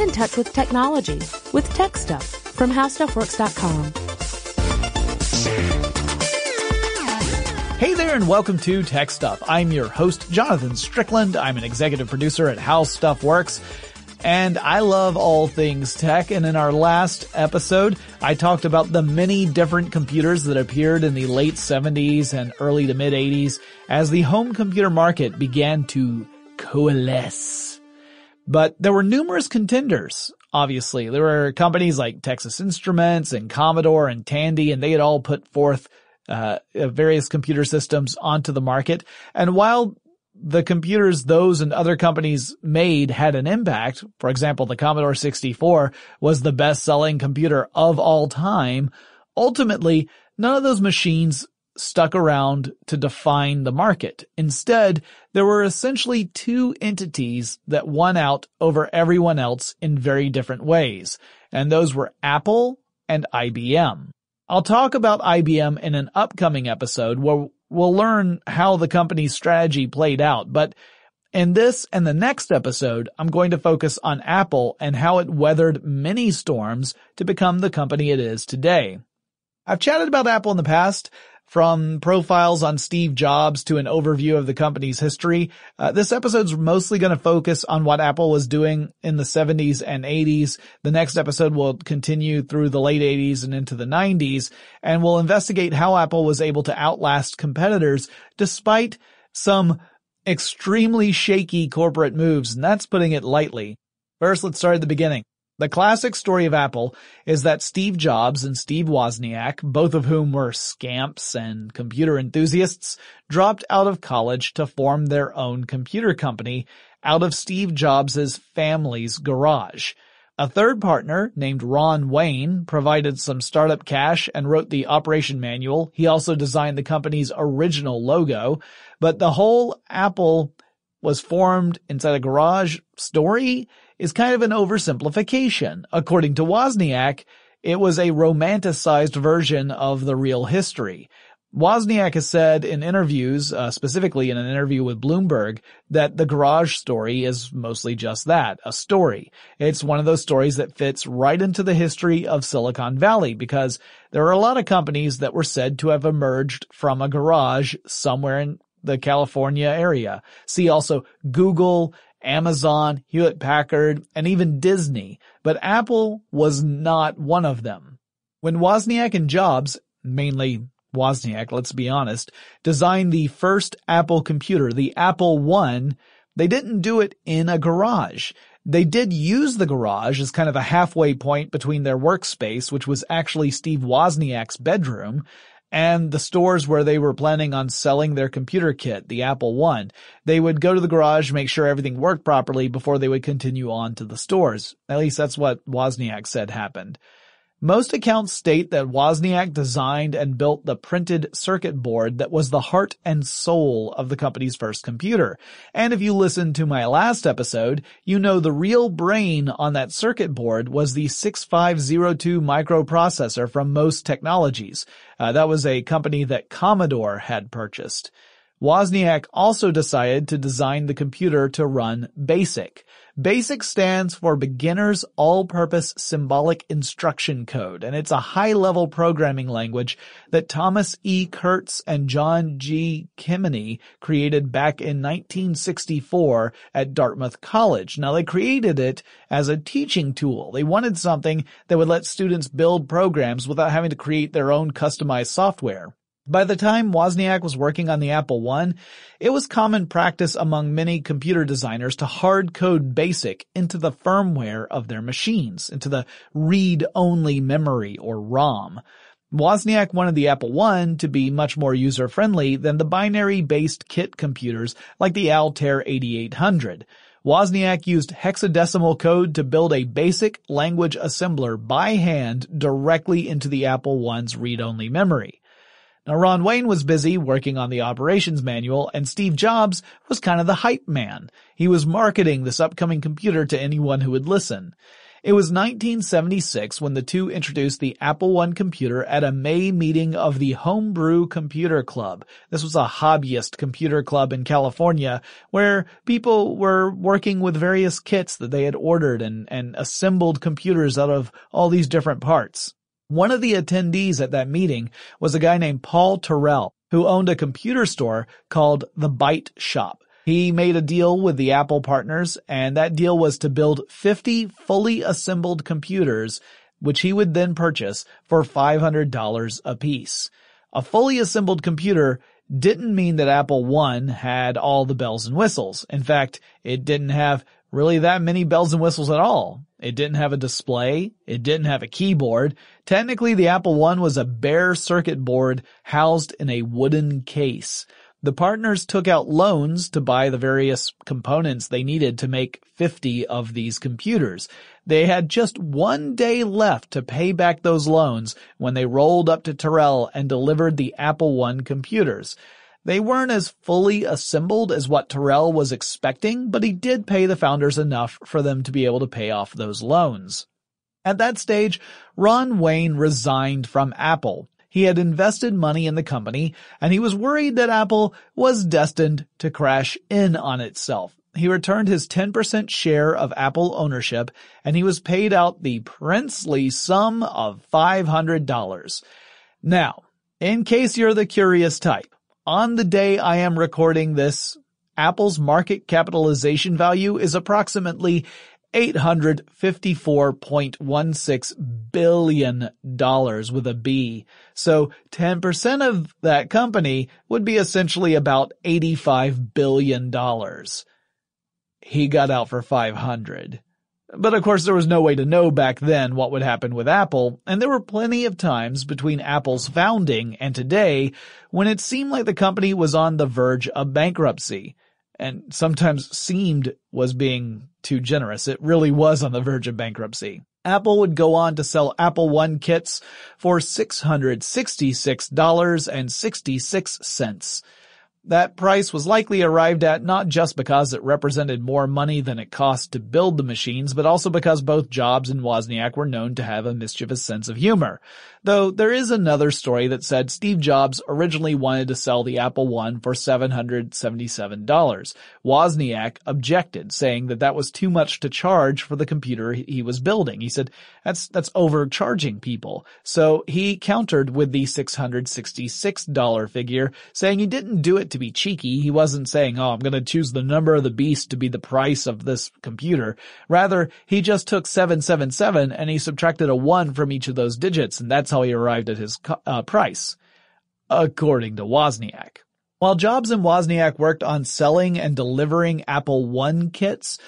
In touch with technology with Tech Stuff from HowStuffWorks.com. Hey there, and welcome to Tech Stuff. I'm your host, Jonathan Strickland. I'm an executive producer at How Stuff Works. And I love all things tech. And in our last episode, I talked about the many different computers that appeared in the late 70s and early to mid 80s as the home computer market began to coalesce. But there were numerous contenders. Obviously, there were companies like Texas Instruments and Commodore and Tandy, and they had all put forth uh, various computer systems onto the market. And while the computers those and other companies made had an impact, for example, the Commodore 64 was the best selling computer of all time, ultimately, none of those machines stuck around to define the market. Instead, there were essentially two entities that won out over everyone else in very different ways, and those were Apple and IBM. I'll talk about IBM in an upcoming episode where we'll learn how the company's strategy played out, but in this and the next episode, I'm going to focus on Apple and how it weathered many storms to become the company it is today. I've chatted about Apple in the past, from profiles on Steve Jobs to an overview of the company's history. Uh, this episode's mostly going to focus on what Apple was doing in the 70s and 80s. The next episode will continue through the late 80s and into the 90s, and we'll investigate how Apple was able to outlast competitors despite some extremely shaky corporate moves, and that's putting it lightly. First, let's start at the beginning. The classic story of Apple is that Steve Jobs and Steve Wozniak, both of whom were scamps and computer enthusiasts, dropped out of college to form their own computer company out of Steve Jobs' family's garage. A third partner named Ron Wayne provided some startup cash and wrote the operation manual. He also designed the company's original logo, but the whole Apple was formed inside a garage story is kind of an oversimplification. According to Wozniak, it was a romanticized version of the real history. Wozniak has said in interviews, uh, specifically in an interview with Bloomberg, that the garage story is mostly just that, a story. It's one of those stories that fits right into the history of Silicon Valley because there are a lot of companies that were said to have emerged from a garage somewhere in the California area. See also Google, Amazon, Hewlett Packard, and even Disney. But Apple was not one of them. When Wozniak and Jobs, mainly Wozniak, let's be honest, designed the first Apple computer, the Apple I, they didn't do it in a garage. They did use the garage as kind of a halfway point between their workspace, which was actually Steve Wozniak's bedroom, and the stores where they were planning on selling their computer kit, the Apple One. They would go to the garage, make sure everything worked properly before they would continue on to the stores. At least that's what Wozniak said happened. Most accounts state that Wozniak designed and built the printed circuit board that was the heart and soul of the company's first computer. And if you listened to my last episode, you know the real brain on that circuit board was the 6502 microprocessor from MOS Technologies. Uh, that was a company that Commodore had purchased. Wozniak also decided to design the computer to run BASIC. BASIC stands for Beginner's All-Purpose Symbolic Instruction Code, and it's a high-level programming language that Thomas E. Kurtz and John G. Kemeny created back in 1964 at Dartmouth College. Now they created it as a teaching tool. They wanted something that would let students build programs without having to create their own customized software. By the time Wozniak was working on the Apple I, it was common practice among many computer designers to hard code BASIC into the firmware of their machines, into the read-only memory or ROM. Wozniak wanted the Apple I to be much more user-friendly than the binary-based kit computers like the Altair 8800. Wozniak used hexadecimal code to build a basic language assembler by hand directly into the Apple I's read-only memory. Now Ron Wayne was busy working on the operations manual and Steve Jobs was kind of the hype man. He was marketing this upcoming computer to anyone who would listen. It was 1976 when the two introduced the Apple I computer at a May meeting of the Homebrew Computer Club. This was a hobbyist computer club in California where people were working with various kits that they had ordered and, and assembled computers out of all these different parts. One of the attendees at that meeting was a guy named Paul Terrell, who owned a computer store called the Byte Shop. He made a deal with the Apple partners, and that deal was to build 50 fully assembled computers, which he would then purchase for $500 apiece. A fully assembled computer didn't mean that Apple I had all the bells and whistles. In fact, it didn't have really that many bells and whistles at all. It didn't have a display. It didn't have a keyboard. Technically, the Apple I was a bare circuit board housed in a wooden case. The partners took out loans to buy the various components they needed to make 50 of these computers. They had just one day left to pay back those loans when they rolled up to Terrell and delivered the Apple I computers. They weren't as fully assembled as what Terrell was expecting, but he did pay the founders enough for them to be able to pay off those loans. At that stage, Ron Wayne resigned from Apple. He had invested money in the company, and he was worried that Apple was destined to crash in on itself. He returned his 10% share of Apple ownership, and he was paid out the princely sum of $500. Now, in case you're the curious type, on the day I am recording this, Apple's market capitalization value is approximately $854.16 billion with a B. So 10% of that company would be essentially about $85 billion. He got out for 500. But of course there was no way to know back then what would happen with Apple, and there were plenty of times between Apple's founding and today when it seemed like the company was on the verge of bankruptcy. And sometimes seemed was being too generous. It really was on the verge of bankruptcy. Apple would go on to sell Apple One kits for $666.66. That price was likely arrived at not just because it represented more money than it cost to build the machines, but also because both Jobs and Wozniak were known to have a mischievous sense of humor. Though there is another story that said Steve Jobs originally wanted to sell the Apple I for $777. Wozniak objected, saying that that was too much to charge for the computer he was building. He said, that's, that's overcharging people. So he countered with the $666 figure, saying he didn't do it to be cheeky. He wasn't saying, oh, I'm going to choose the number of the beast to be the price of this computer. Rather, he just took 777 and he subtracted a 1 from each of those digits and that's that's how he arrived at his uh, price, according to Wozniak. While Jobs and Wozniak worked on selling and delivering Apple I kits,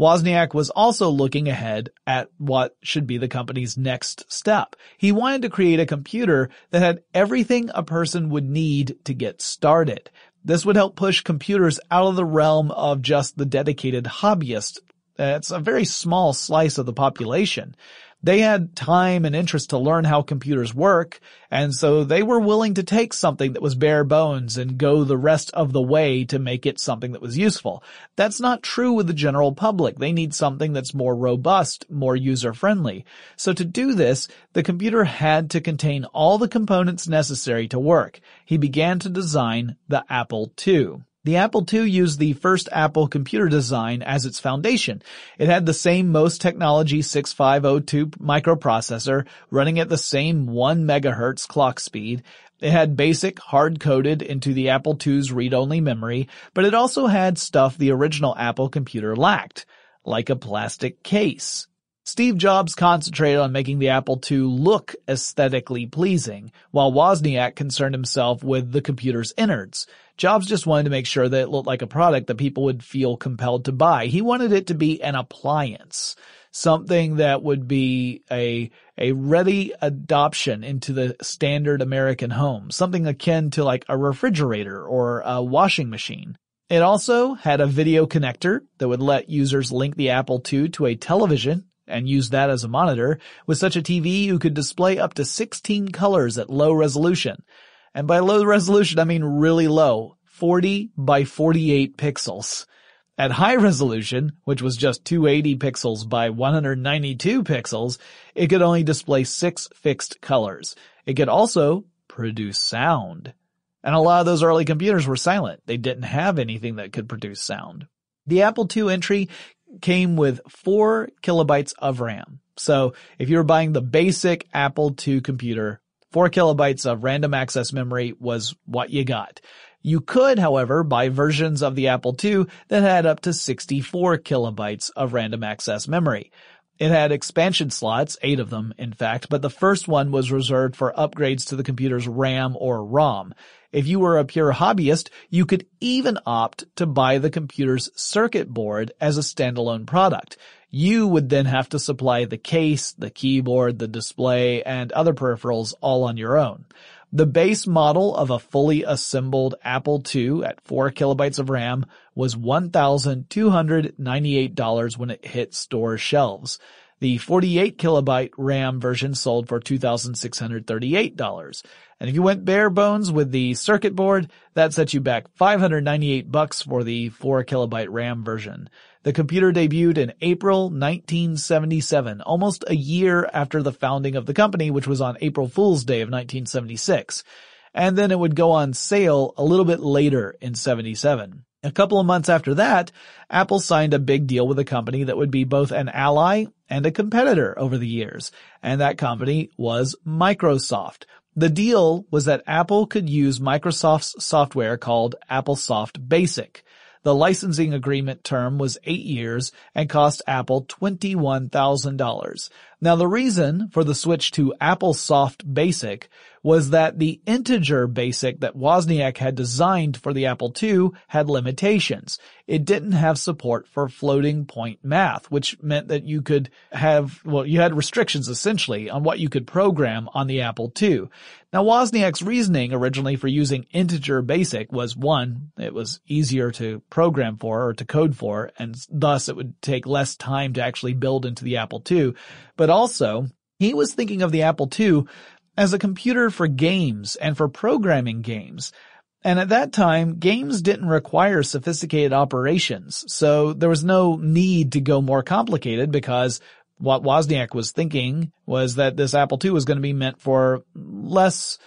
Wozniak was also looking ahead at what should be the company's next step. He wanted to create a computer that had everything a person would need to get started. This would help push computers out of the realm of just the dedicated hobbyist. It's a very small slice of the population. They had time and interest to learn how computers work, and so they were willing to take something that was bare bones and go the rest of the way to make it something that was useful. That's not true with the general public. They need something that's more robust, more user-friendly. So to do this, the computer had to contain all the components necessary to work. He began to design the Apple II. The Apple II used the first Apple computer design as its foundation. It had the same MOS technology 6502 microprocessor running at the same 1 megahertz clock speed. It had BASIC hard-coded into the Apple II's read-only memory, but it also had stuff the original Apple computer lacked, like a plastic case. Steve Jobs concentrated on making the Apple II look aesthetically pleasing, while Wozniak concerned himself with the computer's innards. Jobs just wanted to make sure that it looked like a product that people would feel compelled to buy. He wanted it to be an appliance, something that would be a, a ready adoption into the standard American home, something akin to like a refrigerator or a washing machine. It also had a video connector that would let users link the Apple II to a television and use that as a monitor, with such a TV you could display up to 16 colors at low resolution. And by low resolution I mean really low, 40 by 48 pixels. At high resolution, which was just 280 pixels by 192 pixels, it could only display six fixed colors. It could also produce sound. And a lot of those early computers were silent. They didn't have anything that could produce sound. The Apple II entry came with four kilobytes of RAM. So if you were buying the basic Apple II computer, four kilobytes of random access memory was what you got. You could, however, buy versions of the Apple II that had up to 64 kilobytes of random access memory. It had expansion slots, eight of them, in fact, but the first one was reserved for upgrades to the computer's RAM or ROM. If you were a pure hobbyist, you could even opt to buy the computer's circuit board as a standalone product. You would then have to supply the case, the keyboard, the display, and other peripherals all on your own. The base model of a fully assembled Apple II at 4 kilobytes of RAM was $1,298 when it hit store shelves. The 48 kilobyte RAM version sold for $2,638. And if you went bare bones with the circuit board, that set you back 598 bucks for the 4 kilobyte RAM version. The computer debuted in April 1977, almost a year after the founding of the company, which was on April Fool's Day of 1976. And then it would go on sale a little bit later in 77. A couple of months after that, Apple signed a big deal with a company that would be both an ally and a competitor over the years. And that company was Microsoft. The deal was that Apple could use Microsoft's software called AppleSoft Basic. The licensing agreement term was eight years and cost Apple $21,000. Now the reason for the switch to AppleSoft Basic was that the integer basic that Wozniak had designed for the Apple II had limitations. It didn't have support for floating point math, which meant that you could have, well, you had restrictions essentially on what you could program on the Apple II. Now Wozniak's reasoning originally for using integer basic was one, it was easier to program for or to code for, and thus it would take less time to actually build into the Apple II. But also, he was thinking of the Apple II as a computer for games and for programming games. And at that time, games didn't require sophisticated operations, so there was no need to go more complicated because what Wozniak was thinking was that this Apple II was going to be meant for less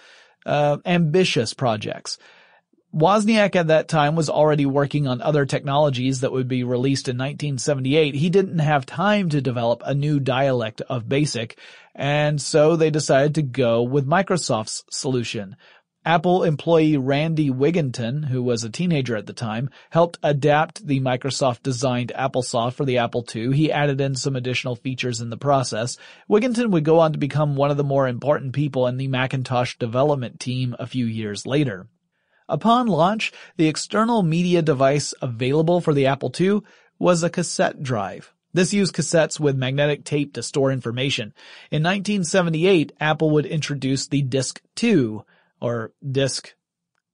uh, ambitious projects. Wozniak at that time was already working on other technologies that would be released in 1978. He didn't have time to develop a new dialect of BASIC, and so they decided to go with Microsoft's solution. Apple employee Randy Wigginton, who was a teenager at the time, helped adapt the Microsoft designed AppleSoft for the Apple II. He added in some additional features in the process. Wigginton would go on to become one of the more important people in the Macintosh development team a few years later. Upon launch, the external media device available for the Apple II was a cassette drive. This used cassettes with magnetic tape to store information. In 1978, Apple would introduce the Disk 2, or Disk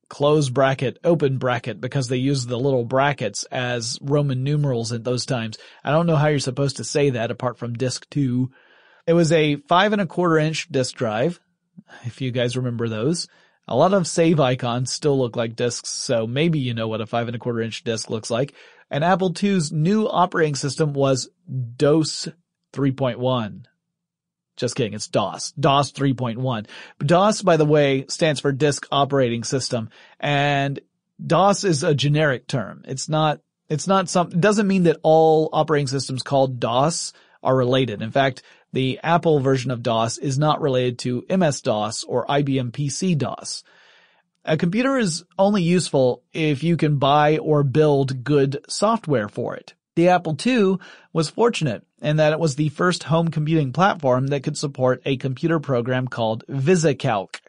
close bracket, open bracket, because they used the little brackets as Roman numerals at those times. I don't know how you're supposed to say that apart from Disk 2. It was a five and a quarter inch disk drive, if you guys remember those. A lot of save icons still look like disks, so maybe you know what a five and a quarter inch disk looks like. And Apple II's new operating system was DOS 3.1. Just kidding, it's DOS. DOS 3.1. DOS, by the way, stands for Disk Operating System, and DOS is a generic term. It's not, it's not some, it doesn't mean that all operating systems called DOS are related. In fact, the Apple version of DOS is not related to MS-DOS or IBM PC-DOS. A computer is only useful if you can buy or build good software for it. The Apple II was fortunate in that it was the first home computing platform that could support a computer program called VisiCalc.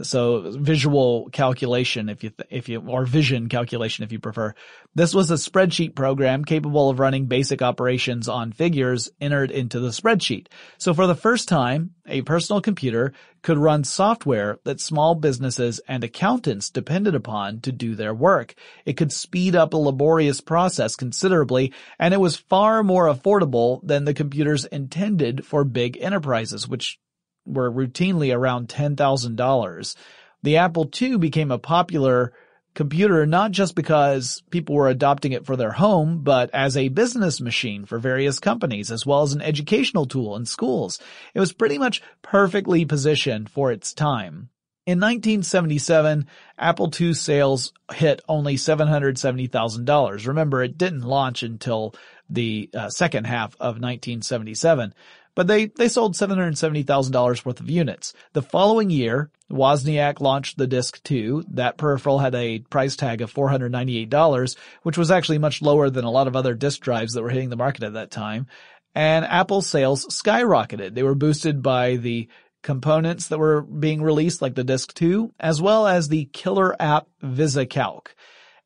So visual calculation, if you, if you, or vision calculation, if you prefer. This was a spreadsheet program capable of running basic operations on figures entered into the spreadsheet. So for the first time, a personal computer could run software that small businesses and accountants depended upon to do their work. It could speed up a laborious process considerably, and it was far more affordable than the computers intended for big enterprises, which were routinely around $10,000. The Apple II became a popular computer not just because people were adopting it for their home, but as a business machine for various companies, as well as an educational tool in schools. It was pretty much perfectly positioned for its time. In 1977, Apple II sales hit only $770,000. Remember, it didn't launch until the uh, second half of 1977 but they, they sold $770,000 worth of units. The following year, Wozniak launched the Disk 2. That peripheral had a price tag of $498, which was actually much lower than a lot of other disk drives that were hitting the market at that time. And Apple's sales skyrocketed. They were boosted by the components that were being released, like the Disk 2, as well as the killer app VisiCalc.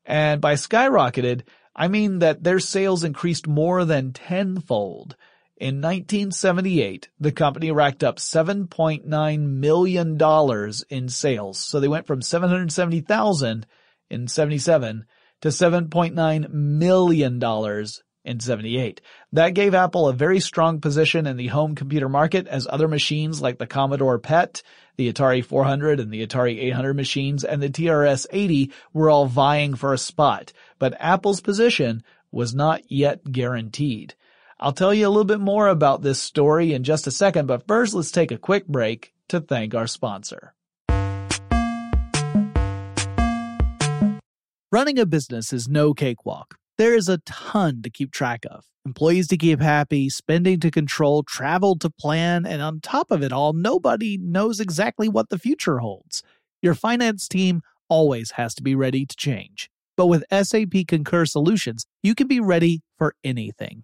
And by skyrocketed, I mean that their sales increased more than tenfold. In 1978, the company racked up $7.9 million in sales. So they went from 770,000 in 77 to $7.9 million in 78. That gave Apple a very strong position in the home computer market as other machines like the Commodore PET, the Atari 400 and the Atari 800 machines and the TRS-80 were all vying for a spot. But Apple's position was not yet guaranteed. I'll tell you a little bit more about this story in just a second, but first let's take a quick break to thank our sponsor. Running a business is no cakewalk. There is a ton to keep track of. Employees to keep happy, spending to control, travel to plan, and on top of it all, nobody knows exactly what the future holds. Your finance team always has to be ready to change. But with SAP Concur Solutions, you can be ready for anything.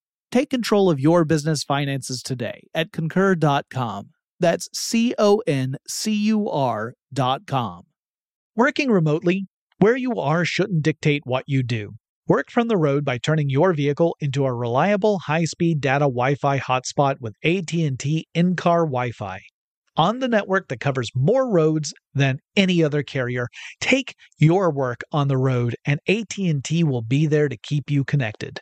Take control of your business finances today at concur.com. That's C O N C U R.com. Working remotely Where you are shouldn't dictate what you do. Work from the road by turning your vehicle into a reliable high-speed data Wi-Fi hotspot with AT&T in-car Wi-Fi. On the network that covers more roads than any other carrier, take your work on the road and AT&T will be there to keep you connected.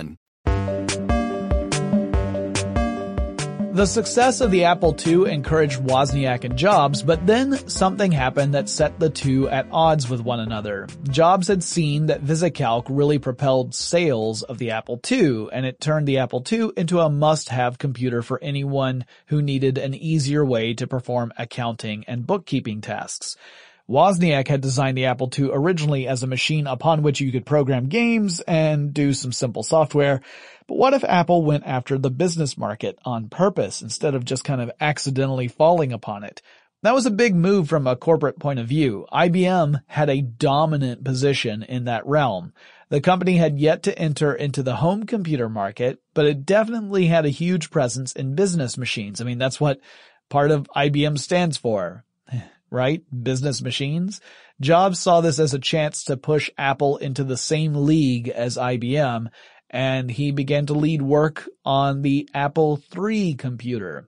The success of the Apple II encouraged Wozniak and Jobs, but then something happened that set the two at odds with one another. Jobs had seen that VisiCalc really propelled sales of the Apple II, and it turned the Apple II into a must-have computer for anyone who needed an easier way to perform accounting and bookkeeping tasks. Wozniak had designed the Apple II originally as a machine upon which you could program games and do some simple software, but what if Apple went after the business market on purpose instead of just kind of accidentally falling upon it? That was a big move from a corporate point of view. IBM had a dominant position in that realm. The company had yet to enter into the home computer market, but it definitely had a huge presence in business machines. I mean, that's what part of IBM stands for, right? Business machines. Jobs saw this as a chance to push Apple into the same league as IBM and he began to lead work on the Apple III computer.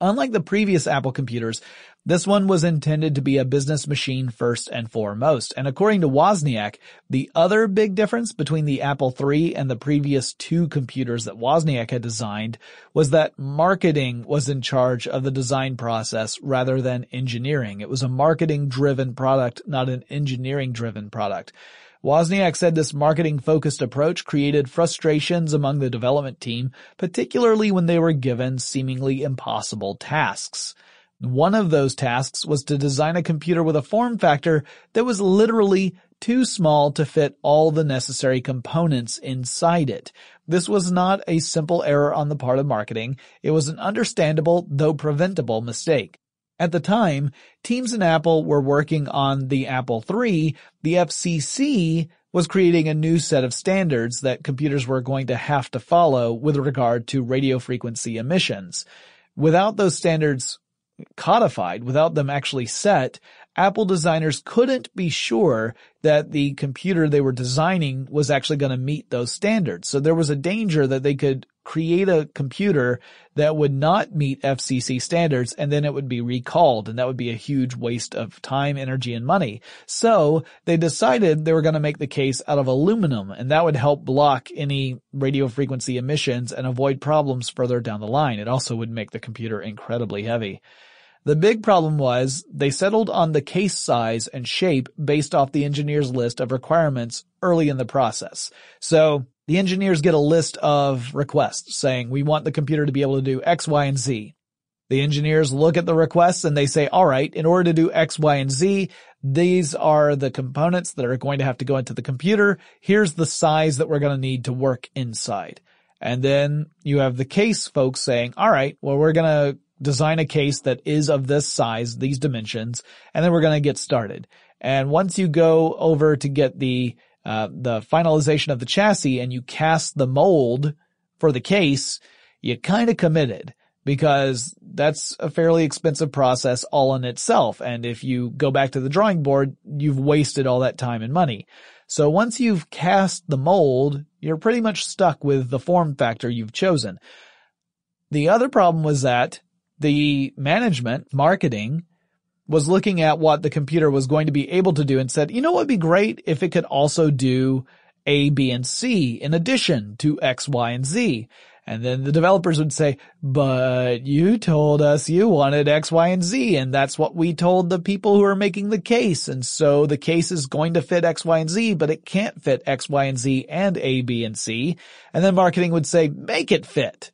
Unlike the previous Apple computers, this one was intended to be a business machine first and foremost. And according to Wozniak, the other big difference between the Apple III and the previous two computers that Wozniak had designed was that marketing was in charge of the design process rather than engineering. It was a marketing driven product, not an engineering driven product. Wozniak said this marketing focused approach created frustrations among the development team, particularly when they were given seemingly impossible tasks. One of those tasks was to design a computer with a form factor that was literally too small to fit all the necessary components inside it. This was not a simple error on the part of marketing. It was an understandable, though preventable mistake. At the time, teams in Apple were working on the Apple III. The FCC was creating a new set of standards that computers were going to have to follow with regard to radio frequency emissions. Without those standards codified, without them actually set, Apple designers couldn't be sure that the computer they were designing was actually going to meet those standards. So there was a danger that they could create a computer that would not meet FCC standards and then it would be recalled and that would be a huge waste of time, energy, and money. So they decided they were going to make the case out of aluminum and that would help block any radio frequency emissions and avoid problems further down the line. It also would make the computer incredibly heavy. The big problem was they settled on the case size and shape based off the engineer's list of requirements early in the process. So the engineers get a list of requests saying we want the computer to be able to do X, Y, and Z. The engineers look at the requests and they say, all right, in order to do X, Y, and Z, these are the components that are going to have to go into the computer. Here's the size that we're going to need to work inside. And then you have the case folks saying, all right, well, we're going to design a case that is of this size, these dimensions, and then we're going to get started. And once you go over to get the, uh, the finalization of the chassis and you cast the mold for the case, you kind of committed because that's a fairly expensive process all in itself. And if you go back to the drawing board, you've wasted all that time and money. So once you've cast the mold, you're pretty much stuck with the form factor you've chosen. The other problem was that the management, marketing, was looking at what the computer was going to be able to do and said, you know what would be great if it could also do A, B, and C in addition to X, Y, and Z. And then the developers would say, but you told us you wanted X, Y, and Z, and that's what we told the people who are making the case. And so the case is going to fit X, Y, and Z, but it can't fit X, Y, and Z and A, B, and C. And then marketing would say, make it fit.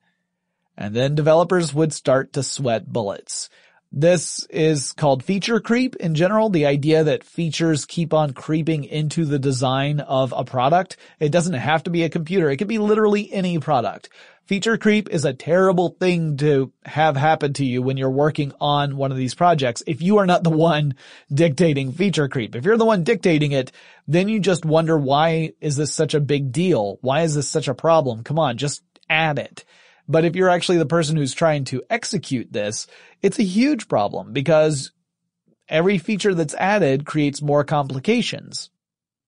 And then developers would start to sweat bullets. This is called feature creep in general, the idea that features keep on creeping into the design of a product. It doesn't have to be a computer. It could be literally any product. Feature creep is a terrible thing to have happen to you when you're working on one of these projects. If you are not the one dictating feature creep, if you're the one dictating it, then you just wonder why is this such a big deal? Why is this such a problem? Come on, just add it. But if you're actually the person who's trying to execute this, it's a huge problem because every feature that's added creates more complications.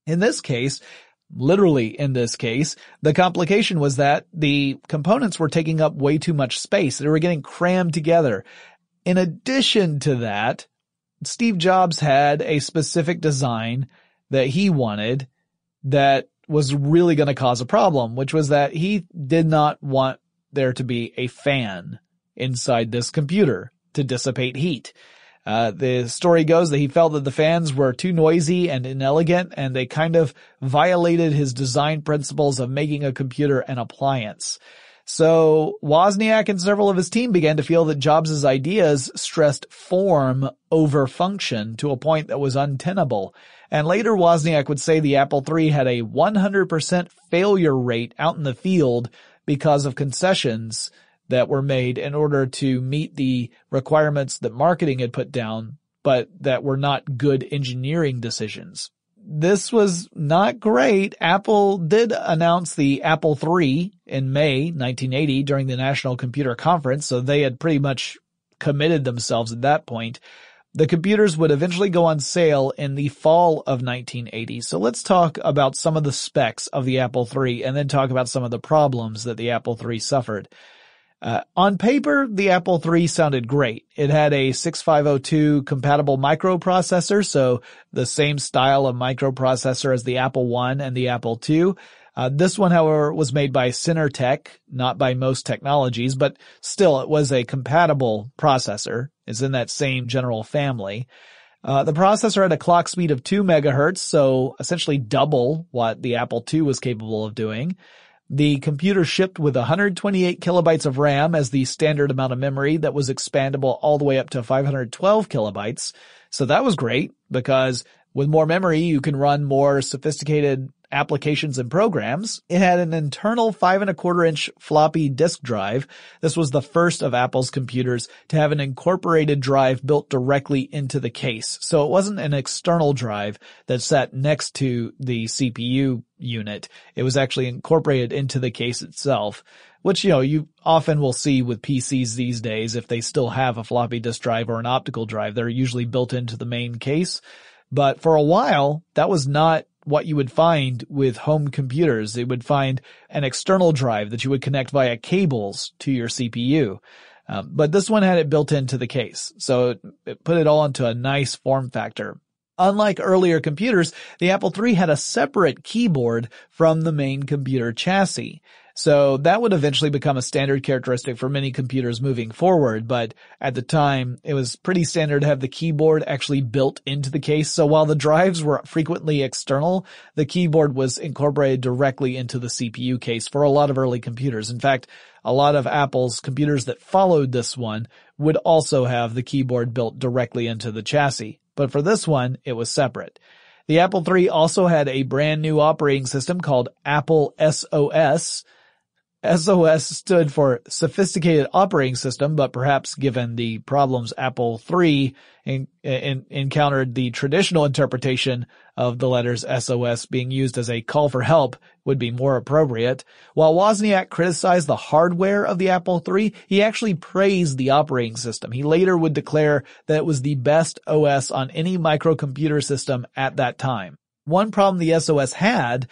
In this case, literally in this case, the complication was that the components were taking up way too much space. They were getting crammed together. In addition to that, Steve Jobs had a specific design that he wanted that was really going to cause a problem, which was that he did not want there to be a fan inside this computer to dissipate heat. Uh, the story goes that he felt that the fans were too noisy and inelegant and they kind of violated his design principles of making a computer an appliance. So Wozniak and several of his team began to feel that Jobs' ideas stressed form over function to a point that was untenable. And later Wozniak would say the Apple III had a 100% failure rate out in the field because of concessions that were made in order to meet the requirements that marketing had put down, but that were not good engineering decisions. This was not great. Apple did announce the Apple III in May 1980 during the National Computer Conference, so they had pretty much committed themselves at that point. The computers would eventually go on sale in the fall of 1980. So let's talk about some of the specs of the Apple III and then talk about some of the problems that the Apple III suffered. Uh, on paper, the Apple III sounded great. It had a 6502 compatible microprocessor, so the same style of microprocessor as the Apple I and the Apple II. Uh, this one, however, was made by Synertek, not by MOS Technologies, but still it was a compatible processor. It's in that same general family. Uh, the processor had a clock speed of 2 megahertz, so essentially double what the Apple II was capable of doing. The computer shipped with 128 kilobytes of RAM as the standard amount of memory that was expandable all the way up to 512 kilobytes. So that was great because with more memory, you can run more sophisticated applications and programs. It had an internal five and a quarter inch floppy disk drive. This was the first of Apple's computers to have an incorporated drive built directly into the case. So it wasn't an external drive that sat next to the CPU unit. It was actually incorporated into the case itself which, you know, you often will see with PCs these days if they still have a floppy disk drive or an optical drive. They're usually built into the main case. But for a while, that was not what you would find with home computers. It would find an external drive that you would connect via cables to your CPU. Um, but this one had it built into the case. So it, it put it all into a nice form factor. Unlike earlier computers, the Apple III had a separate keyboard from the main computer chassis. So that would eventually become a standard characteristic for many computers moving forward, but at the time it was pretty standard to have the keyboard actually built into the case. So while the drives were frequently external, the keyboard was incorporated directly into the CPU case for a lot of early computers. In fact, a lot of Apple's computers that followed this one would also have the keyboard built directly into the chassis. But for this one, it was separate. The Apple III also had a brand new operating system called Apple SOS, SOS stood for Sophisticated Operating System, but perhaps given the problems Apple III in, in, encountered, the traditional interpretation of the letters SOS being used as a call for help would be more appropriate. While Wozniak criticized the hardware of the Apple III, he actually praised the operating system. He later would declare that it was the best OS on any microcomputer system at that time. One problem the SOS had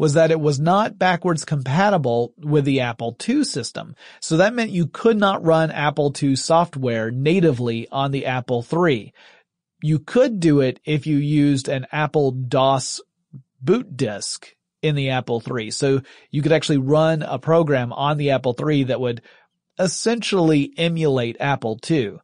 was that it was not backwards compatible with the Apple II system. So that meant you could not run Apple II software natively on the Apple III. You could do it if you used an Apple DOS boot disk in the Apple III. So you could actually run a program on the Apple III that would essentially emulate Apple II.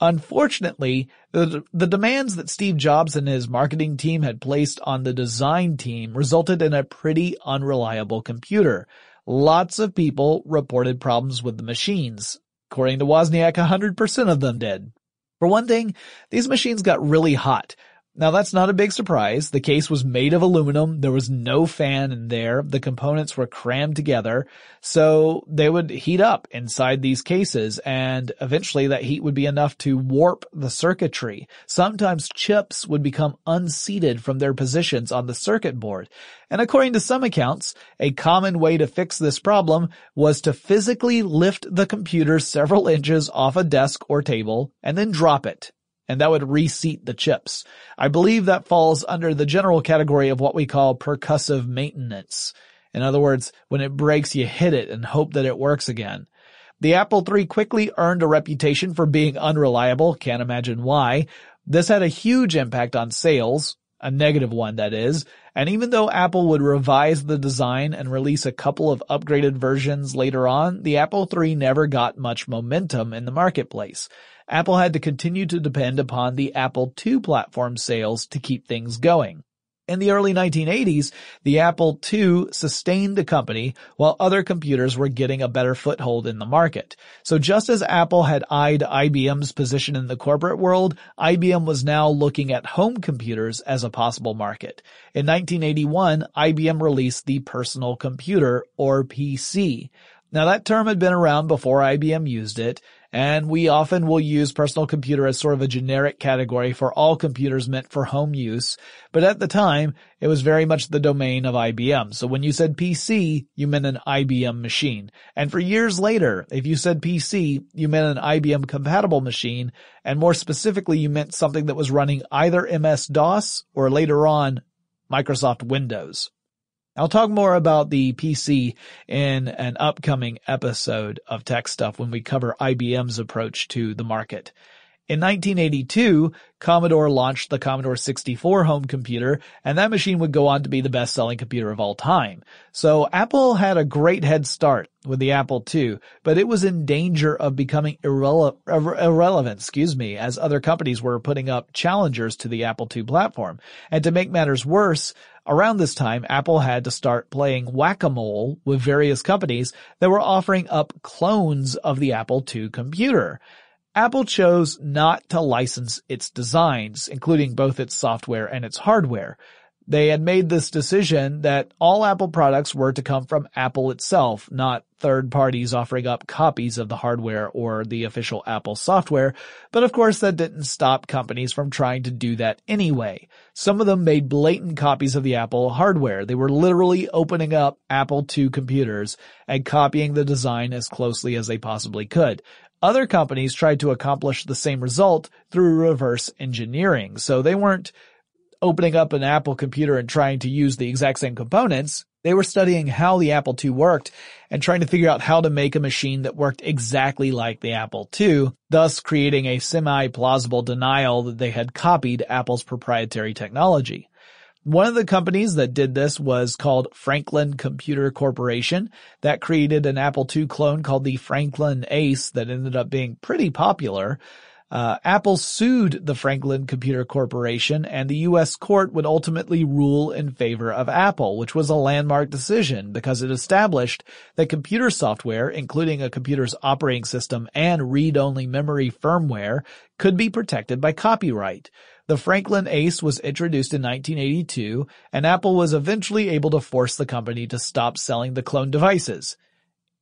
Unfortunately, the, the, demands that Steve Jobs and his marketing team had placed on the design team resulted in a pretty unreliable computer. Lots of people reported problems with the machines. According to Wozniak, 100% of them did. For one thing, these machines got really hot. Now that's not a big surprise. The case was made of aluminum. There was no fan in there. The components were crammed together. So they would heat up inside these cases and eventually that heat would be enough to warp the circuitry. Sometimes chips would become unseated from their positions on the circuit board. And according to some accounts, a common way to fix this problem was to physically lift the computer several inches off a desk or table and then drop it and that would reseat the chips. I believe that falls under the general category of what we call percussive maintenance. In other words, when it breaks, you hit it and hope that it works again. The Apple III quickly earned a reputation for being unreliable, can't imagine why. This had a huge impact on sales, a negative one that is, and even though Apple would revise the design and release a couple of upgraded versions later on, the Apple III never got much momentum in the marketplace. Apple had to continue to depend upon the Apple II platform sales to keep things going. In the early 1980s, the Apple II sustained the company while other computers were getting a better foothold in the market. So just as Apple had eyed IBM's position in the corporate world, IBM was now looking at home computers as a possible market. In 1981, IBM released the personal computer, or PC. Now that term had been around before IBM used it, and we often will use personal computer as sort of a generic category for all computers meant for home use, but at the time, it was very much the domain of IBM. So when you said PC, you meant an IBM machine. And for years later, if you said PC, you meant an IBM compatible machine, and more specifically, you meant something that was running either MS-DOS or later on, Microsoft Windows. I'll talk more about the PC in an upcoming episode of Tech Stuff when we cover IBM's approach to the market. In 1982, Commodore launched the Commodore 64 home computer, and that machine would go on to be the best-selling computer of all time. So Apple had a great head start with the Apple II, but it was in danger of becoming irrele- irrelevant, excuse me, as other companies were putting up challengers to the Apple II platform. And to make matters worse, around this time, Apple had to start playing whack-a-mole with various companies that were offering up clones of the Apple II computer. Apple chose not to license its designs, including both its software and its hardware. They had made this decision that all Apple products were to come from Apple itself, not third parties offering up copies of the hardware or the official Apple software. But of course that didn't stop companies from trying to do that anyway. Some of them made blatant copies of the Apple hardware. They were literally opening up Apple II computers and copying the design as closely as they possibly could. Other companies tried to accomplish the same result through reverse engineering. So they weren't opening up an Apple computer and trying to use the exact same components. They were studying how the Apple II worked and trying to figure out how to make a machine that worked exactly like the Apple II, thus creating a semi-plausible denial that they had copied Apple's proprietary technology. One of the companies that did this was called Franklin Computer Corporation that created an Apple II clone called the Franklin Ace that ended up being pretty popular. Uh, Apple sued the Franklin Computer Corporation and the U.S. court would ultimately rule in favor of Apple, which was a landmark decision because it established that computer software, including a computer's operating system and read-only memory firmware, could be protected by copyright. The Franklin Ace was introduced in 1982 and Apple was eventually able to force the company to stop selling the clone devices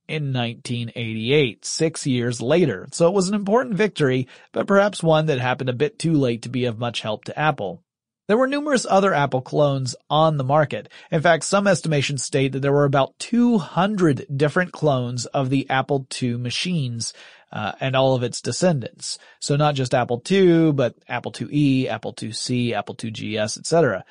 in 1988, six years later. So it was an important victory, but perhaps one that happened a bit too late to be of much help to Apple. There were numerous other Apple clones on the market. In fact, some estimations state that there were about 200 different clones of the Apple II machines uh, and all of its descendants. So not just Apple II, but Apple IIe, Apple IIc, Apple IIgs, etc.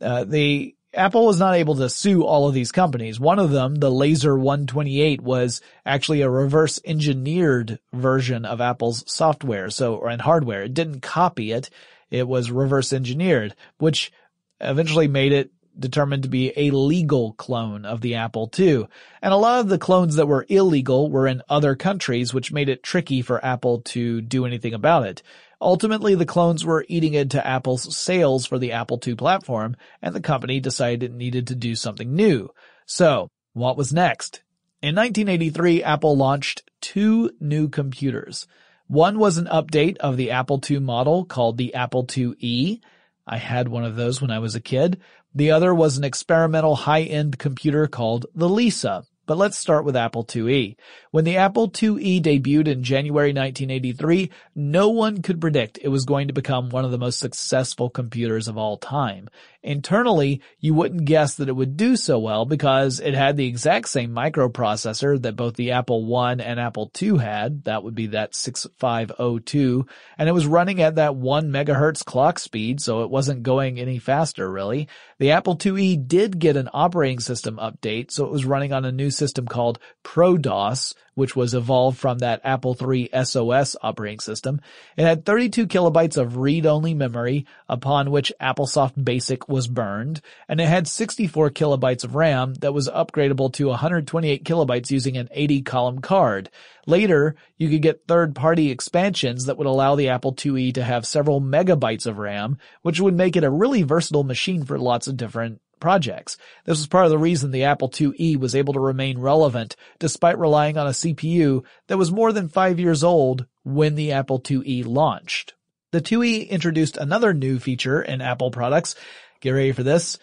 Uh, the Apple was not able to sue all of these companies. One of them, the Laser 128, was actually a reverse engineered version of Apple's software, so, or, and hardware. It didn't copy it. It was reverse engineered, which eventually made it determined to be a legal clone of the Apple II. And a lot of the clones that were illegal were in other countries, which made it tricky for Apple to do anything about it. Ultimately, the clones were eating into Apple's sales for the Apple II platform, and the company decided it needed to do something new. So, what was next? In 1983, Apple launched two new computers. One was an update of the Apple II model called the Apple IIe. I had one of those when I was a kid. The other was an experimental high-end computer called the Lisa. But let's start with Apple IIe. When the Apple IIe debuted in January 1983, no one could predict it was going to become one of the most successful computers of all time. Internally, you wouldn't guess that it would do so well because it had the exact same microprocessor that both the Apple I and Apple II had. That would be that 6502. And it was running at that 1 megahertz clock speed, so it wasn't going any faster really. The Apple IIe did get an operating system update, so it was running on a new system called ProDOS, which was evolved from that Apple III SOS operating system. It had 32 kilobytes of read-only memory, upon which AppleSoft Basic was burned, and it had 64 kilobytes of RAM that was upgradable to 128 kilobytes using an 80 column card. Later, you could get third-party expansions that would allow the Apple IIe to have several megabytes of RAM, which would make it a really versatile machine for lots of different projects. This was part of the reason the Apple IIe was able to remain relevant despite relying on a CPU that was more than five years old when the Apple IIe launched. The IIe introduced another new feature in Apple products. Get ready for this.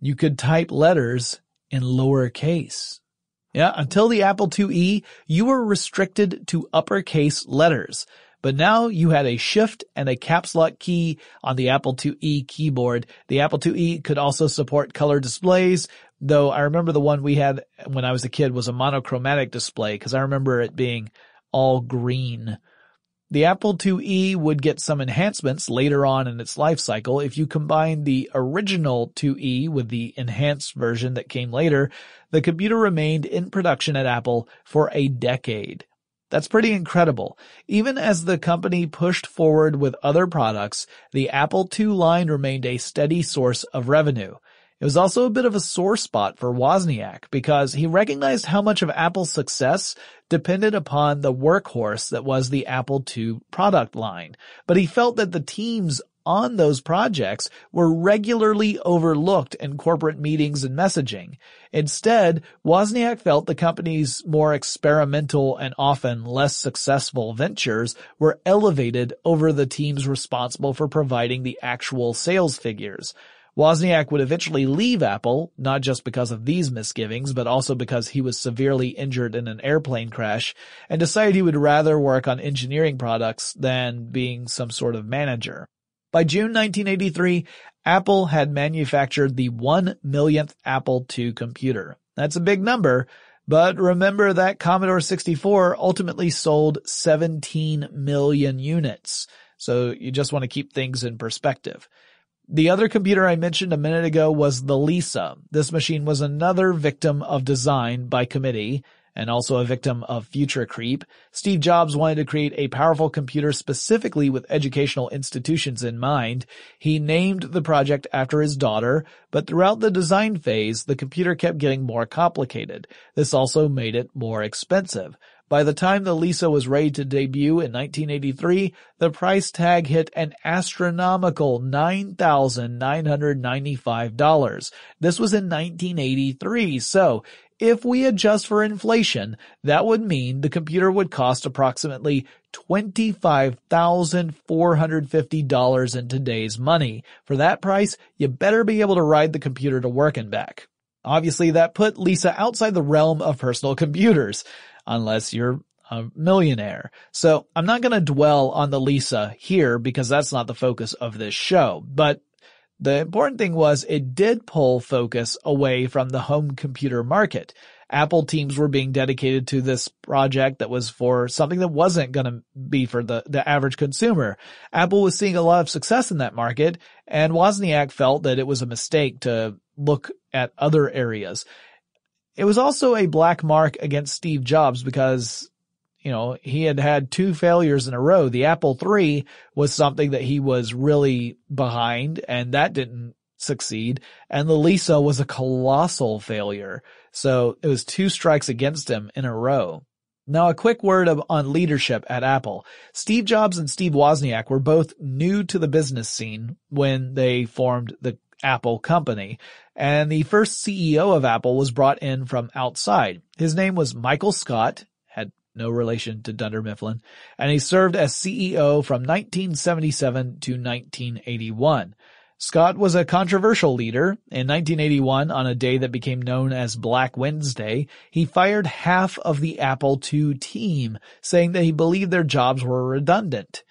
You could type letters in lowercase. Yeah, until the Apple IIe, you were restricted to uppercase letters. But now you had a shift and a caps lock key on the Apple IIe keyboard. The Apple IIe could also support color displays, though I remember the one we had when I was a kid was a monochromatic display because I remember it being all green. The Apple IIe would get some enhancements later on in its life cycle. If you combine the original IIe with the enhanced version that came later, the computer remained in production at Apple for a decade. That's pretty incredible. Even as the company pushed forward with other products, the Apple II line remained a steady source of revenue. It was also a bit of a sore spot for Wozniak because he recognized how much of Apple's success depended upon the workhorse that was the Apple II product line. But he felt that the team's on those projects were regularly overlooked in corporate meetings and messaging. Instead, Wozniak felt the company's more experimental and often less successful ventures were elevated over the teams responsible for providing the actual sales figures. Wozniak would eventually leave Apple, not just because of these misgivings, but also because he was severely injured in an airplane crash, and decided he would rather work on engineering products than being some sort of manager. By June 1983, Apple had manufactured the one millionth Apple II computer. That's a big number, but remember that Commodore 64 ultimately sold 17 million units. So you just want to keep things in perspective. The other computer I mentioned a minute ago was the Lisa. This machine was another victim of design by committee. And also a victim of feature creep. Steve Jobs wanted to create a powerful computer specifically with educational institutions in mind. He named the project after his daughter, but throughout the design phase, the computer kept getting more complicated. This also made it more expensive. By the time the Lisa was ready to debut in 1983, the price tag hit an astronomical $9,995. This was in 1983, so if we adjust for inflation, that would mean the computer would cost approximately $25,450 in today's money. For that price, you better be able to ride the computer to work and back. Obviously that put Lisa outside the realm of personal computers unless you're a millionaire. So I'm not going to dwell on the Lisa here because that's not the focus of this show, but the important thing was it did pull focus away from the home computer market. Apple teams were being dedicated to this project that was for something that wasn't going to be for the, the average consumer. Apple was seeing a lot of success in that market and Wozniak felt that it was a mistake to look at other areas. It was also a black mark against Steve Jobs because, you know, he had had two failures in a row. The Apple III was something that he was really behind and that didn't succeed. And the Lisa was a colossal failure. So it was two strikes against him in a row. Now a quick word of, on leadership at Apple. Steve Jobs and Steve Wozniak were both new to the business scene when they formed the Apple company. And the first CEO of Apple was brought in from outside. His name was Michael Scott, no relation to Dunder Mifflin, and he served as CEO from 1977 to 1981. Scott was a controversial leader. In 1981, on a day that became known as Black Wednesday, he fired half of the Apple II team, saying that he believed their jobs were redundant.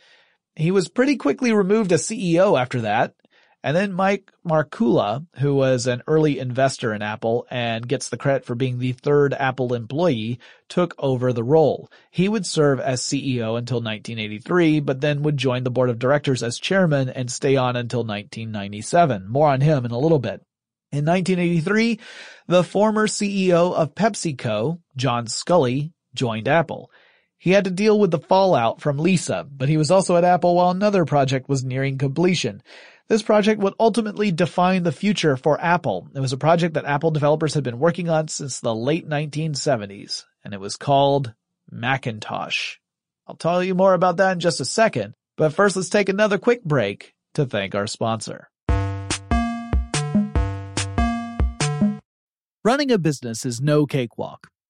He was pretty quickly removed as CEO after that, and then Mike Markkula, who was an early investor in Apple and gets the credit for being the third Apple employee, took over the role. He would serve as CEO until 1983, but then would join the board of directors as chairman and stay on until 1997. More on him in a little bit. In 1983, the former CEO of PepsiCo, John Sculley, joined Apple. He had to deal with the fallout from Lisa, but he was also at Apple while another project was nearing completion. This project would ultimately define the future for Apple. It was a project that Apple developers had been working on since the late 1970s, and it was called Macintosh. I'll tell you more about that in just a second, but first let's take another quick break to thank our sponsor. Running a business is no cakewalk.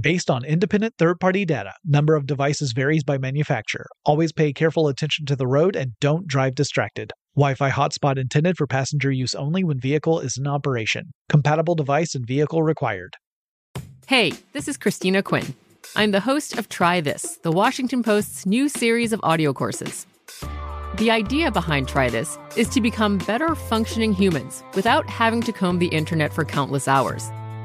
Based on independent third party data, number of devices varies by manufacturer. Always pay careful attention to the road and don't drive distracted. Wi Fi hotspot intended for passenger use only when vehicle is in operation. Compatible device and vehicle required. Hey, this is Christina Quinn. I'm the host of Try This, the Washington Post's new series of audio courses. The idea behind Try This is to become better functioning humans without having to comb the internet for countless hours.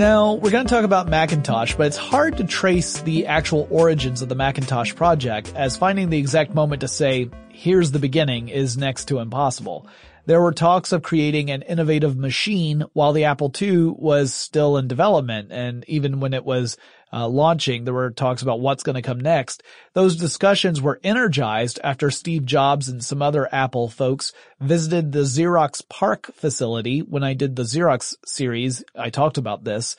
Now, we're going to talk about Macintosh, but it's hard to trace the actual origins of the Macintosh project, as finding the exact moment to say, here's the beginning is next to impossible. There were talks of creating an innovative machine while the Apple II was still in development, and even when it was uh, launching, there were talks about what's going to come next. Those discussions were energized after Steve Jobs and some other Apple folks visited the Xerox PARC facility. When I did the Xerox series, I talked about this.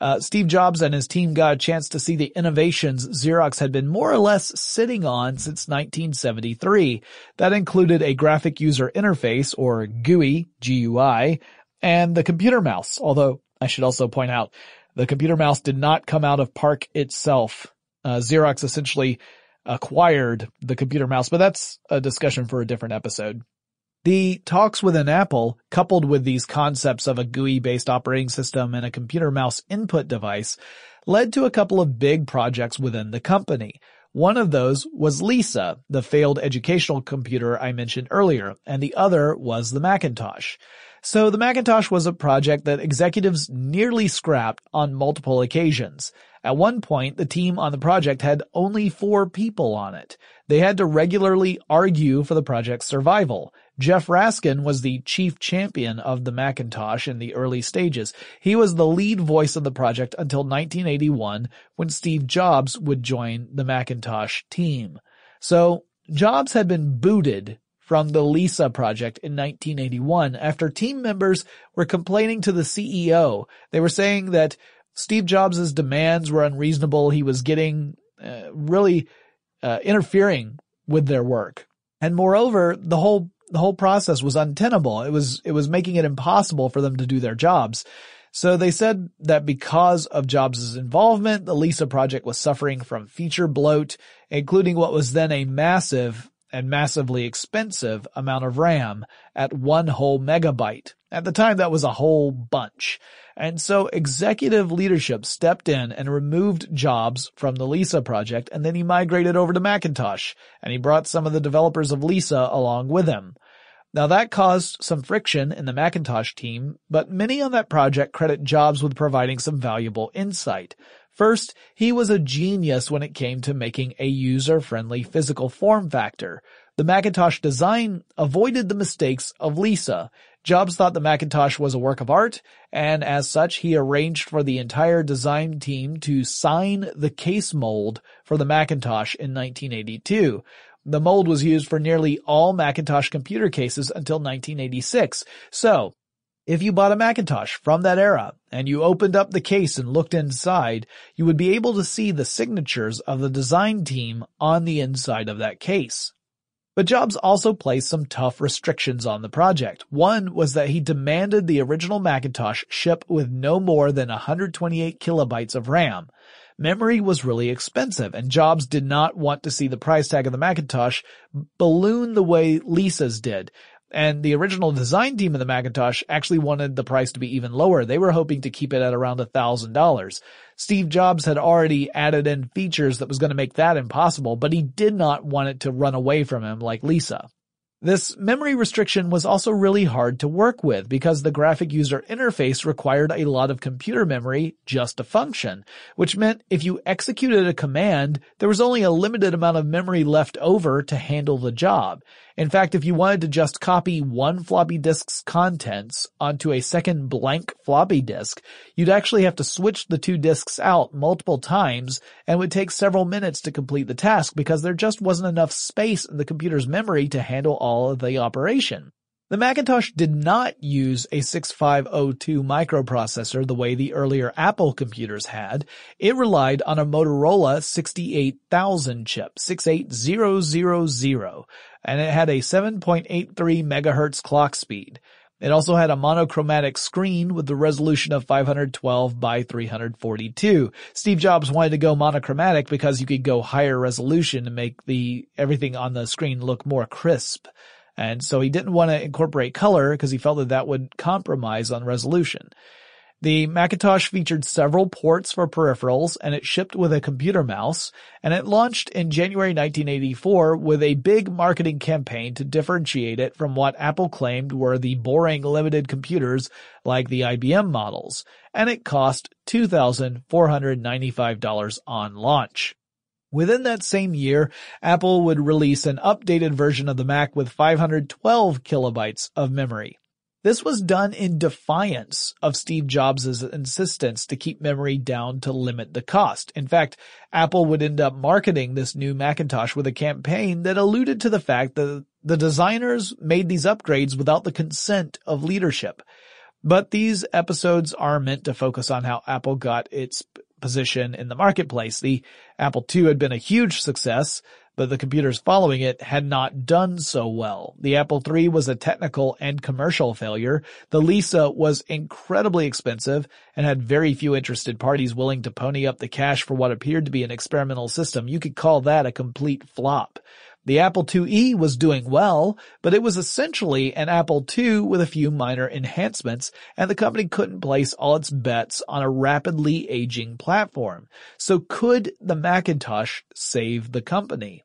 Uh, Steve Jobs and his team got a chance to see the innovations Xerox had been more or less sitting on since 1973. That included a graphic user interface, or GUI, GUI, and the computer mouse, although I should also point out the computer mouse did not come out of PARC itself. Uh, Xerox essentially acquired the computer mouse, but that's a discussion for a different episode. The talks with an Apple, coupled with these concepts of a GUI-based operating system and a computer mouse input device, led to a couple of big projects within the company. One of those was Lisa, the failed educational computer I mentioned earlier, and the other was the Macintosh. So the Macintosh was a project that executives nearly scrapped on multiple occasions. At one point, the team on the project had only four people on it. They had to regularly argue for the project's survival. Jeff Raskin was the chief champion of the Macintosh in the early stages. He was the lead voice of the project until 1981 when Steve Jobs would join the Macintosh team. So Jobs had been booted from the Lisa project in 1981 after team members were complaining to the CEO. They were saying that Steve Jobs' demands were unreasonable. He was getting uh, really uh, interfering with their work. And moreover, the whole the whole process was untenable. It was it was making it impossible for them to do their jobs. So they said that because of Jobs' involvement, the Lisa project was suffering from feature bloat, including what was then a massive and massively expensive amount of RAM at one whole megabyte. At the time, that was a whole bunch. And so executive leadership stepped in and removed Jobs from the Lisa project, and then he migrated over to Macintosh, and he brought some of the developers of Lisa along with him. Now that caused some friction in the Macintosh team, but many on that project credit Jobs with providing some valuable insight. First, he was a genius when it came to making a user-friendly physical form factor. The Macintosh design avoided the mistakes of Lisa. Jobs thought the Macintosh was a work of art, and as such, he arranged for the entire design team to sign the case mold for the Macintosh in 1982. The mold was used for nearly all Macintosh computer cases until 1986. So, if you bought a Macintosh from that era and you opened up the case and looked inside, you would be able to see the signatures of the design team on the inside of that case. But Jobs also placed some tough restrictions on the project. One was that he demanded the original Macintosh ship with no more than 128 kilobytes of RAM. Memory was really expensive and Jobs did not want to see the price tag of the Macintosh balloon the way Lisa's did. And the original design team of the Macintosh actually wanted the price to be even lower. They were hoping to keep it at around a thousand dollars. Steve Jobs had already added in features that was going to make that impossible, but he did not want it to run away from him like Lisa. This memory restriction was also really hard to work with because the graphic user interface required a lot of computer memory just to function, which meant if you executed a command, there was only a limited amount of memory left over to handle the job. In fact, if you wanted to just copy one floppy disk's contents onto a second blank floppy disk, you'd actually have to switch the two disks out multiple times and would take several minutes to complete the task because there just wasn't enough space in the computer's memory to handle all of the operation. The Macintosh did not use a 6502 microprocessor the way the earlier Apple computers had. It relied on a Motorola 68000 chip, 68000, and it had a 7.83 megahertz clock speed. It also had a monochromatic screen with the resolution of 512 by 342. Steve Jobs wanted to go monochromatic because you could go higher resolution and make the everything on the screen look more crisp. And so he didn't want to incorporate color because he felt that that would compromise on resolution. The Macintosh featured several ports for peripherals and it shipped with a computer mouse and it launched in January 1984 with a big marketing campaign to differentiate it from what Apple claimed were the boring limited computers like the IBM models and it cost $2,495 on launch. Within that same year, Apple would release an updated version of the Mac with 512 kilobytes of memory. This was done in defiance of Steve Jobs' insistence to keep memory down to limit the cost. In fact, Apple would end up marketing this new Macintosh with a campaign that alluded to the fact that the designers made these upgrades without the consent of leadership. But these episodes are meant to focus on how Apple got its position in the marketplace. The Apple II had been a huge success but the computers following it had not done so well. The Apple III was a technical and commercial failure. The Lisa was incredibly expensive and had very few interested parties willing to pony up the cash for what appeared to be an experimental system. You could call that a complete flop. The Apple IIe was doing well, but it was essentially an Apple II with a few minor enhancements, and the company couldn't place all its bets on a rapidly aging platform. So could the Macintosh save the company?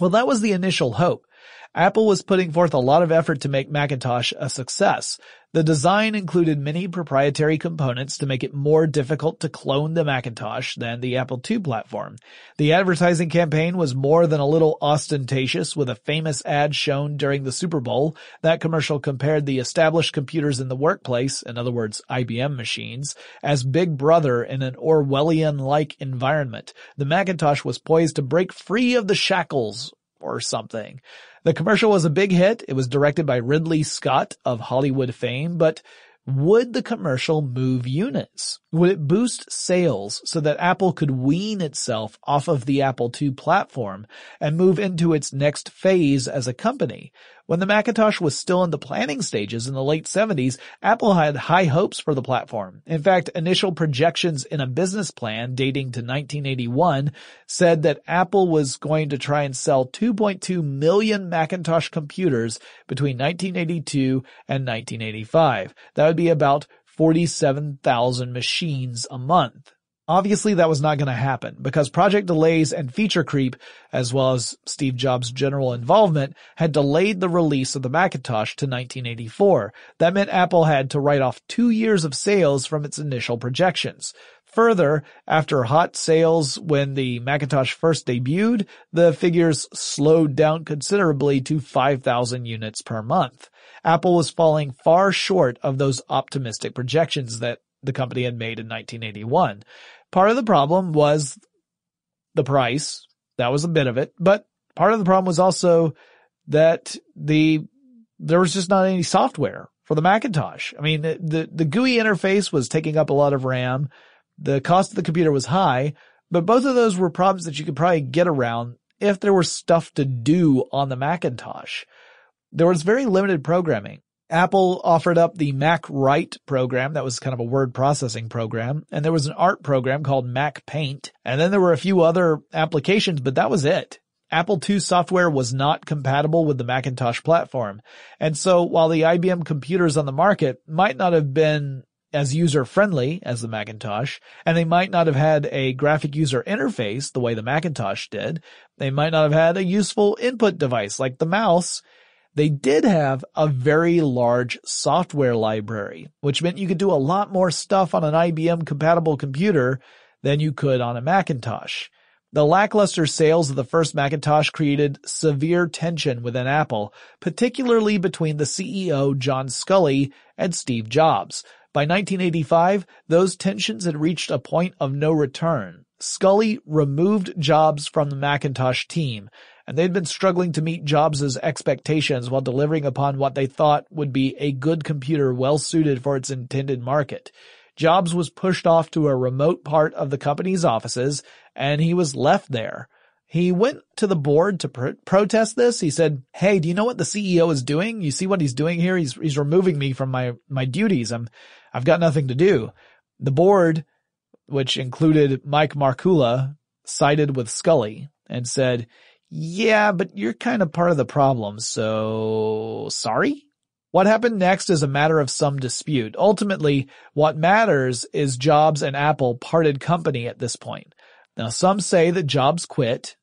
Well, that was the initial hope. Apple was putting forth a lot of effort to make Macintosh a success. The design included many proprietary components to make it more difficult to clone the Macintosh than the Apple II platform. The advertising campaign was more than a little ostentatious with a famous ad shown during the Super Bowl. That commercial compared the established computers in the workplace, in other words, IBM machines, as Big Brother in an Orwellian-like environment. The Macintosh was poised to break free of the shackles or something. The commercial was a big hit. It was directed by Ridley Scott of Hollywood fame, but would the commercial move units? Would it boost sales so that Apple could wean itself off of the Apple II platform and move into its next phase as a company? When the Macintosh was still in the planning stages in the late 70s, Apple had high hopes for the platform. In fact, initial projections in a business plan dating to 1981 said that Apple was going to try and sell 2.2 million Macintosh computers between 1982 and 1985. That would be about 47,000 machines a month. Obviously that was not going to happen because project delays and feature creep, as well as Steve Jobs' general involvement, had delayed the release of the Macintosh to 1984. That meant Apple had to write off two years of sales from its initial projections. Further, after hot sales when the Macintosh first debuted, the figures slowed down considerably to 5,000 units per month. Apple was falling far short of those optimistic projections that the company had made in 1981. Part of the problem was the price. That was a bit of it, but part of the problem was also that the, there was just not any software for the Macintosh. I mean, the, the, the GUI interface was taking up a lot of RAM. The cost of the computer was high, but both of those were problems that you could probably get around if there was stuff to do on the Macintosh. There was very limited programming. Apple offered up the MacWrite program. That was kind of a word processing program. And there was an art program called MacPaint. And then there were a few other applications, but that was it. Apple II software was not compatible with the Macintosh platform. And so while the IBM computers on the market might not have been as user friendly as the Macintosh, and they might not have had a graphic user interface the way the Macintosh did. They might not have had a useful input device like the mouse. They did have a very large software library, which meant you could do a lot more stuff on an IBM compatible computer than you could on a Macintosh. The lackluster sales of the first Macintosh created severe tension within Apple, particularly between the CEO John Sculley and Steve Jobs. By 1985, those tensions had reached a point of no return. Sculley removed Jobs from the Macintosh team, and they'd been struggling to meet Jobs' expectations while delivering upon what they thought would be a good computer well suited for its intended market. Jobs was pushed off to a remote part of the company's offices and he was left there. He went to the board to pr- protest this. He said, "Hey, do you know what the CEO is doing? You see what he's doing here? He's he's removing me from my my duties. I'm I've got nothing to do." The board, which included Mike Markkula, sided with Sculley and said, "Yeah, but you're kind of part of the problem. So, sorry?" What happened next is a matter of some dispute. Ultimately, what matters is Jobs and Apple parted company at this point. Now some say that Jobs quit.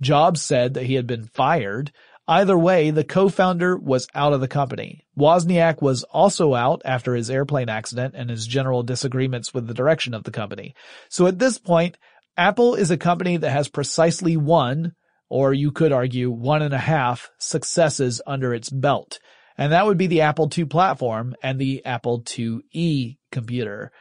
Jobs said that he had been fired. Either way, the co-founder was out of the company. Wozniak was also out after his airplane accident and his general disagreements with the direction of the company. So at this point, Apple is a company that has precisely one, or you could argue one and a half, successes under its belt and that would be the Apple II platform and the Apple IIe computer.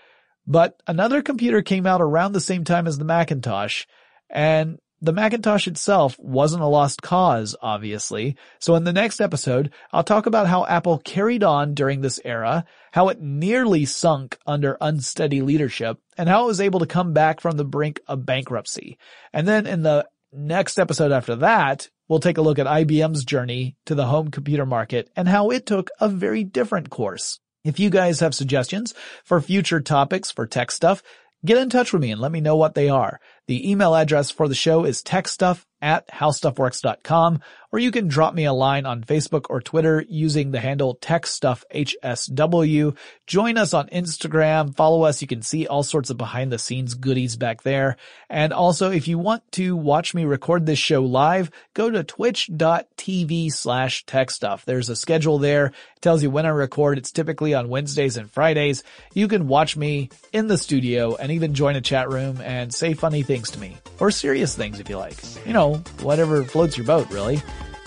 But another computer came out around the same time as the Macintosh, and the Macintosh itself wasn't a lost cause, obviously. So in the next episode, I'll talk about how Apple carried on during this era, how it nearly sunk under unsteady leadership, and how it was able to come back from the brink of bankruptcy. And then in the next episode after that, We'll take a look at IBM's journey to the home computer market and how it took a very different course. If you guys have suggestions for future topics for tech stuff, get in touch with me and let me know what they are. The email address for the show is techstuff at howstuffworks.com, or you can drop me a line on Facebook or Twitter using the handle techstuffhsw. Join us on Instagram, follow us. You can see all sorts of behind the scenes goodies back there. And also, if you want to watch me record this show live, go to twitch.tv slash techstuff. There's a schedule there. It tells you when I record. It's typically on Wednesdays and Fridays. You can watch me in the studio and even join a chat room and say funny things to me. Or serious things if you like. You know, whatever floats your boat, really.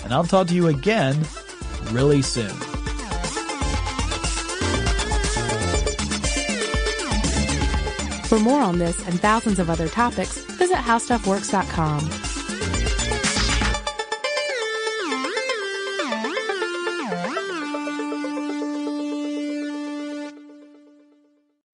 And I'll talk to you again really soon. For more on this and thousands of other topics, visit howstuffworks.com.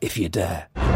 if you dare.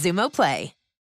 Xumo Play.